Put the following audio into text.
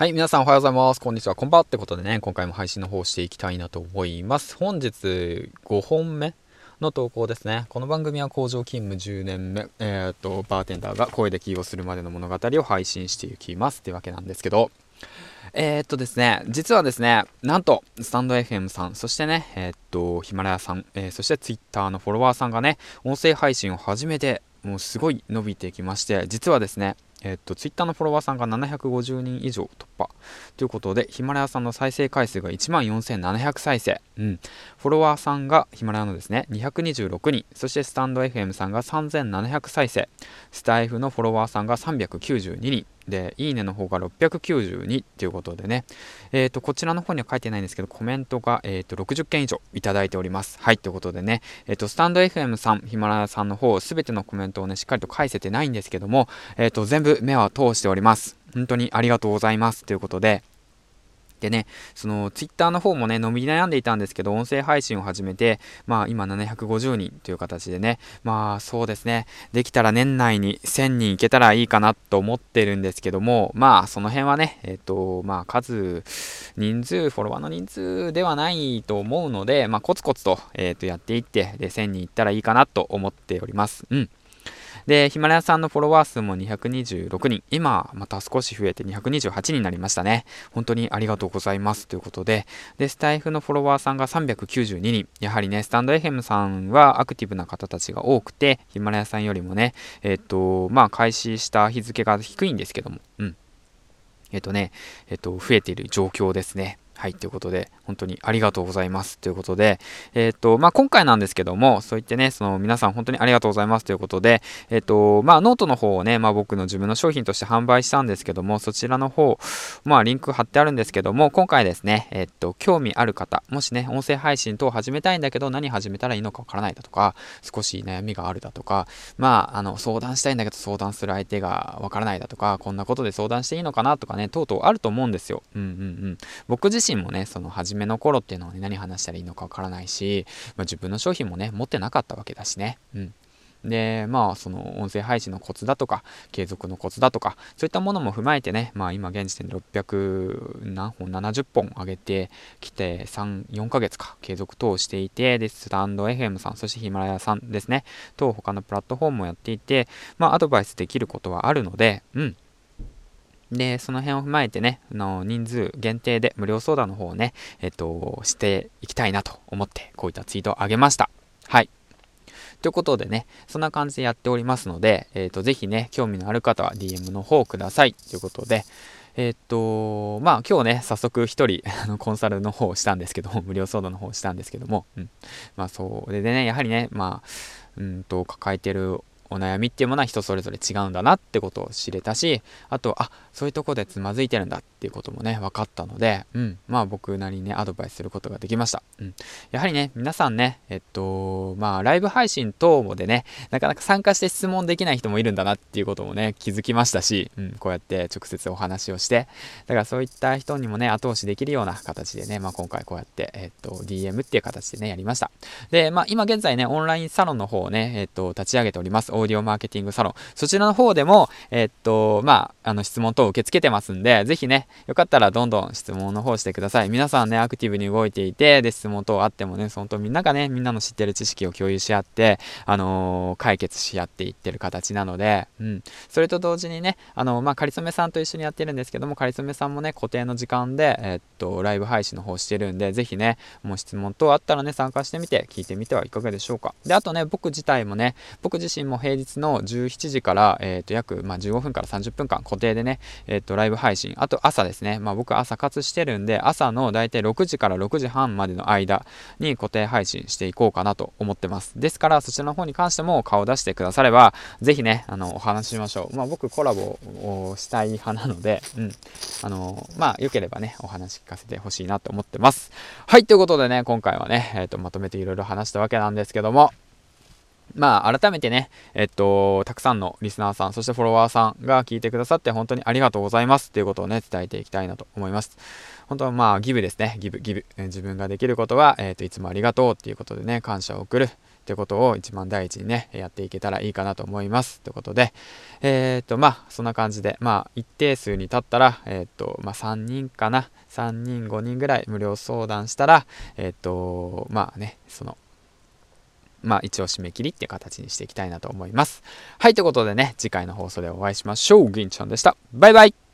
はい、皆さんおはようございます。こんにちは。こんばんはってことでね、今回も配信の方していきたいなと思います。本日5本目の投稿ですね。この番組は工場勤務10年目、えー、っと、バーテンダーが声で起用するまでの物語を配信していきますってわけなんですけど、えー、っとですね、実はですね、なんと、スタンド FM さん、そしてね、えー、っと、ヒマラヤさん、えー、そして Twitter のフォロワーさんがね、音声配信を始めて、もうすごい伸びてきまして、実はですね、えっと、ツイッターのフォロワーさんが750人以上突破。ということで、ヒマラヤさんの再生回数が1万4700再生。うん。フォロワーさんがヒマラヤのですね、226人。そしてスタンド FM さんが3700再生。スタイフのフォロワーさんが392人。で、いいねの方が692っていうことでね、えっ、ー、と、こちらの方には書いてないんですけど、コメントが、えっ、ー、と、60件以上いただいております。はい、ということでね、えっ、ー、と、スタンド FM さん、ヒマラヤさんの方、すべてのコメントをね、しっかりと返せてないんですけども、えっ、と、全部目は通しております。本当にありがとうございます。ということで、でね、そのツイッターの方もね、伸び悩んでいたんですけど、音声配信を始めて、まあ今750人という形でね、まあそうですね、できたら年内に1000人いけたらいいかなと思ってるんですけども、まあその辺はね、えっ、と、まあ数、人数、フォロワーの人数ではないと思うので、まあコツコツと、えっ、ー、とやっていって、で、1000人いったらいいかなと思っております。うん。で、ヒマラヤさんのフォロワー数も226人、今また少し増えて228人になりましたね。本当にありがとうございますということで、で、スタイフのフォロワーさんが392人、やはりね、スタンド FM さんはアクティブな方たちが多くて、ヒマラヤさんよりもね、えっと、まあ、開始した日付が低いんですけども、うん。えっとね、えっと、増えている状況ですね。はい、ということで、本当にありがとうございます。ということで、えっ、ー、と、まあ、今回なんですけども、そう言ってね、その皆さん本当にありがとうございますということで、えっ、ー、と、まあ、ノートの方をね、まあ、僕の自分の商品として販売したんですけども、そちらの方、まあ、リンク貼ってあるんですけども、今回ですね、えっ、ー、と、興味ある方、もしね、音声配信等を始めたいんだけど、何始めたらいいのかわからないだとか、少し悩みがあるだとか、まあ、あの、相談したいんだけど、相談する相手がわからないだとか、こんなことで相談していいのかなとかね、とうとうあると思うんですよ。うんうんうん。僕自身もね、その、初めの頃っていうのはね、何話したらいいのかわからないし、まあ、自分の商品もね、持ってなかったわけだしね。うん。で、まあ、その音声配信のコツだとか、継続のコツだとか、そういったものも踏まえてね、まあ今現時点で600何本、70本上げてきて、3、4ヶ月か、継続等していて、で、スタンド FM さん、そしてヒマラヤさんですね、と他のプラットフォームをやっていて、まあアドバイスできることはあるので、うん。で、その辺を踏まえてね、あの人数限定で無料相談の方をね、えっと、していきたいなと思って、こういったツイートを上げました。はい。ということでね、そんな感じでやっておりますので、えっ、と、ぜひね、興味のある方は DM の方ください。ということで、えっ、と、まあ今日ね、早速一人、あの、コンサルの方をしたんですけども、無料相談の方をしたんですけども、うん。まあそれでね、やはりね、まあ、うんと、抱えてるお悩みっていうものは人それぞれ違うんだなってことを知れたし、あと、あ、そういうとこでつまずいてるんだっていうこともね、分かったので、うん、まあ僕なりにね、アドバイスすることができました。うん。やはりね、皆さんね、えっと、まあライブ配信等もでね、なかなか参加して質問できない人もいるんだなっていうこともね、気づきましたし、うん、こうやって直接お話をして、だからそういった人にもね、後押しできるような形でね、まあ今回こうやって、えっと、DM っていう形でね、やりました。で、まあ今現在ね、オンラインサロンの方をね、えっと、立ち上げております。オーディオマーケティングサロン。そちらの方でも、えっと、まあ、あの質問等を受け付けてますんで、ぜひね、よかったらどんどん質問の方してください。皆さんね、アクティブに動いていて、で、質問等あってもね、本当みんながね、みんなの知ってる知識を共有し合って、あのー、解決し合っていってる形なので、うん。それと同時にね、あのー、まあ、かりそめさんと一緒にやってるんですけども、かりそめさんもね、固定の時間で、え、っと、ライブ配信の方してるんで、ぜひね、もう質問等あったらね、参加してみて、聞いてみてはいかがでしょうか。で、あとね、僕自体もね、僕自身も平平日の17時から、えっと、約、まあ、15分から30分間固定でね、えっと、ライブ配信、あと朝ですね、まあ、僕朝活してるんで、朝のだいたい6時から6時半までの間に固定配信していこうかなと思ってます。ですから、そちらの方に関しても顔を出してくだされば、ぜひね、あの、お話ししましょう。まあ、僕コラボをしたい派なので、うん。あの、まあ、良ければね、お話聞かせてほしいなと思ってます。はい、ということでね、今回はね、えっ、ー、と、まとめていろいろ話したわけなんですけども、まあ、改めてね、えっと、たくさんのリスナーさん、そしてフォロワーさんが聞いてくださって本当にありがとうございますっていうことをね、伝えていきたいなと思います。本当はまあ、ギブですね。ギブ、ギブ。自分ができることは、えっと、いつもありがとうっていうことでね、感謝を送る。ってことを一番第一にね、やっていけたらいいかなと思います。ということで、えー、っと、まあ、そんな感じで、まあ、一定数に立ったら、えー、っと、まあ、3人かな、3人、5人ぐらい無料相談したら、えっと、まあね、その、まあ一応締め切りっていう形にしていきたいなと思います。はい、ということでね、次回の放送でお会いしましょう。銀ちゃんでした。バイバイ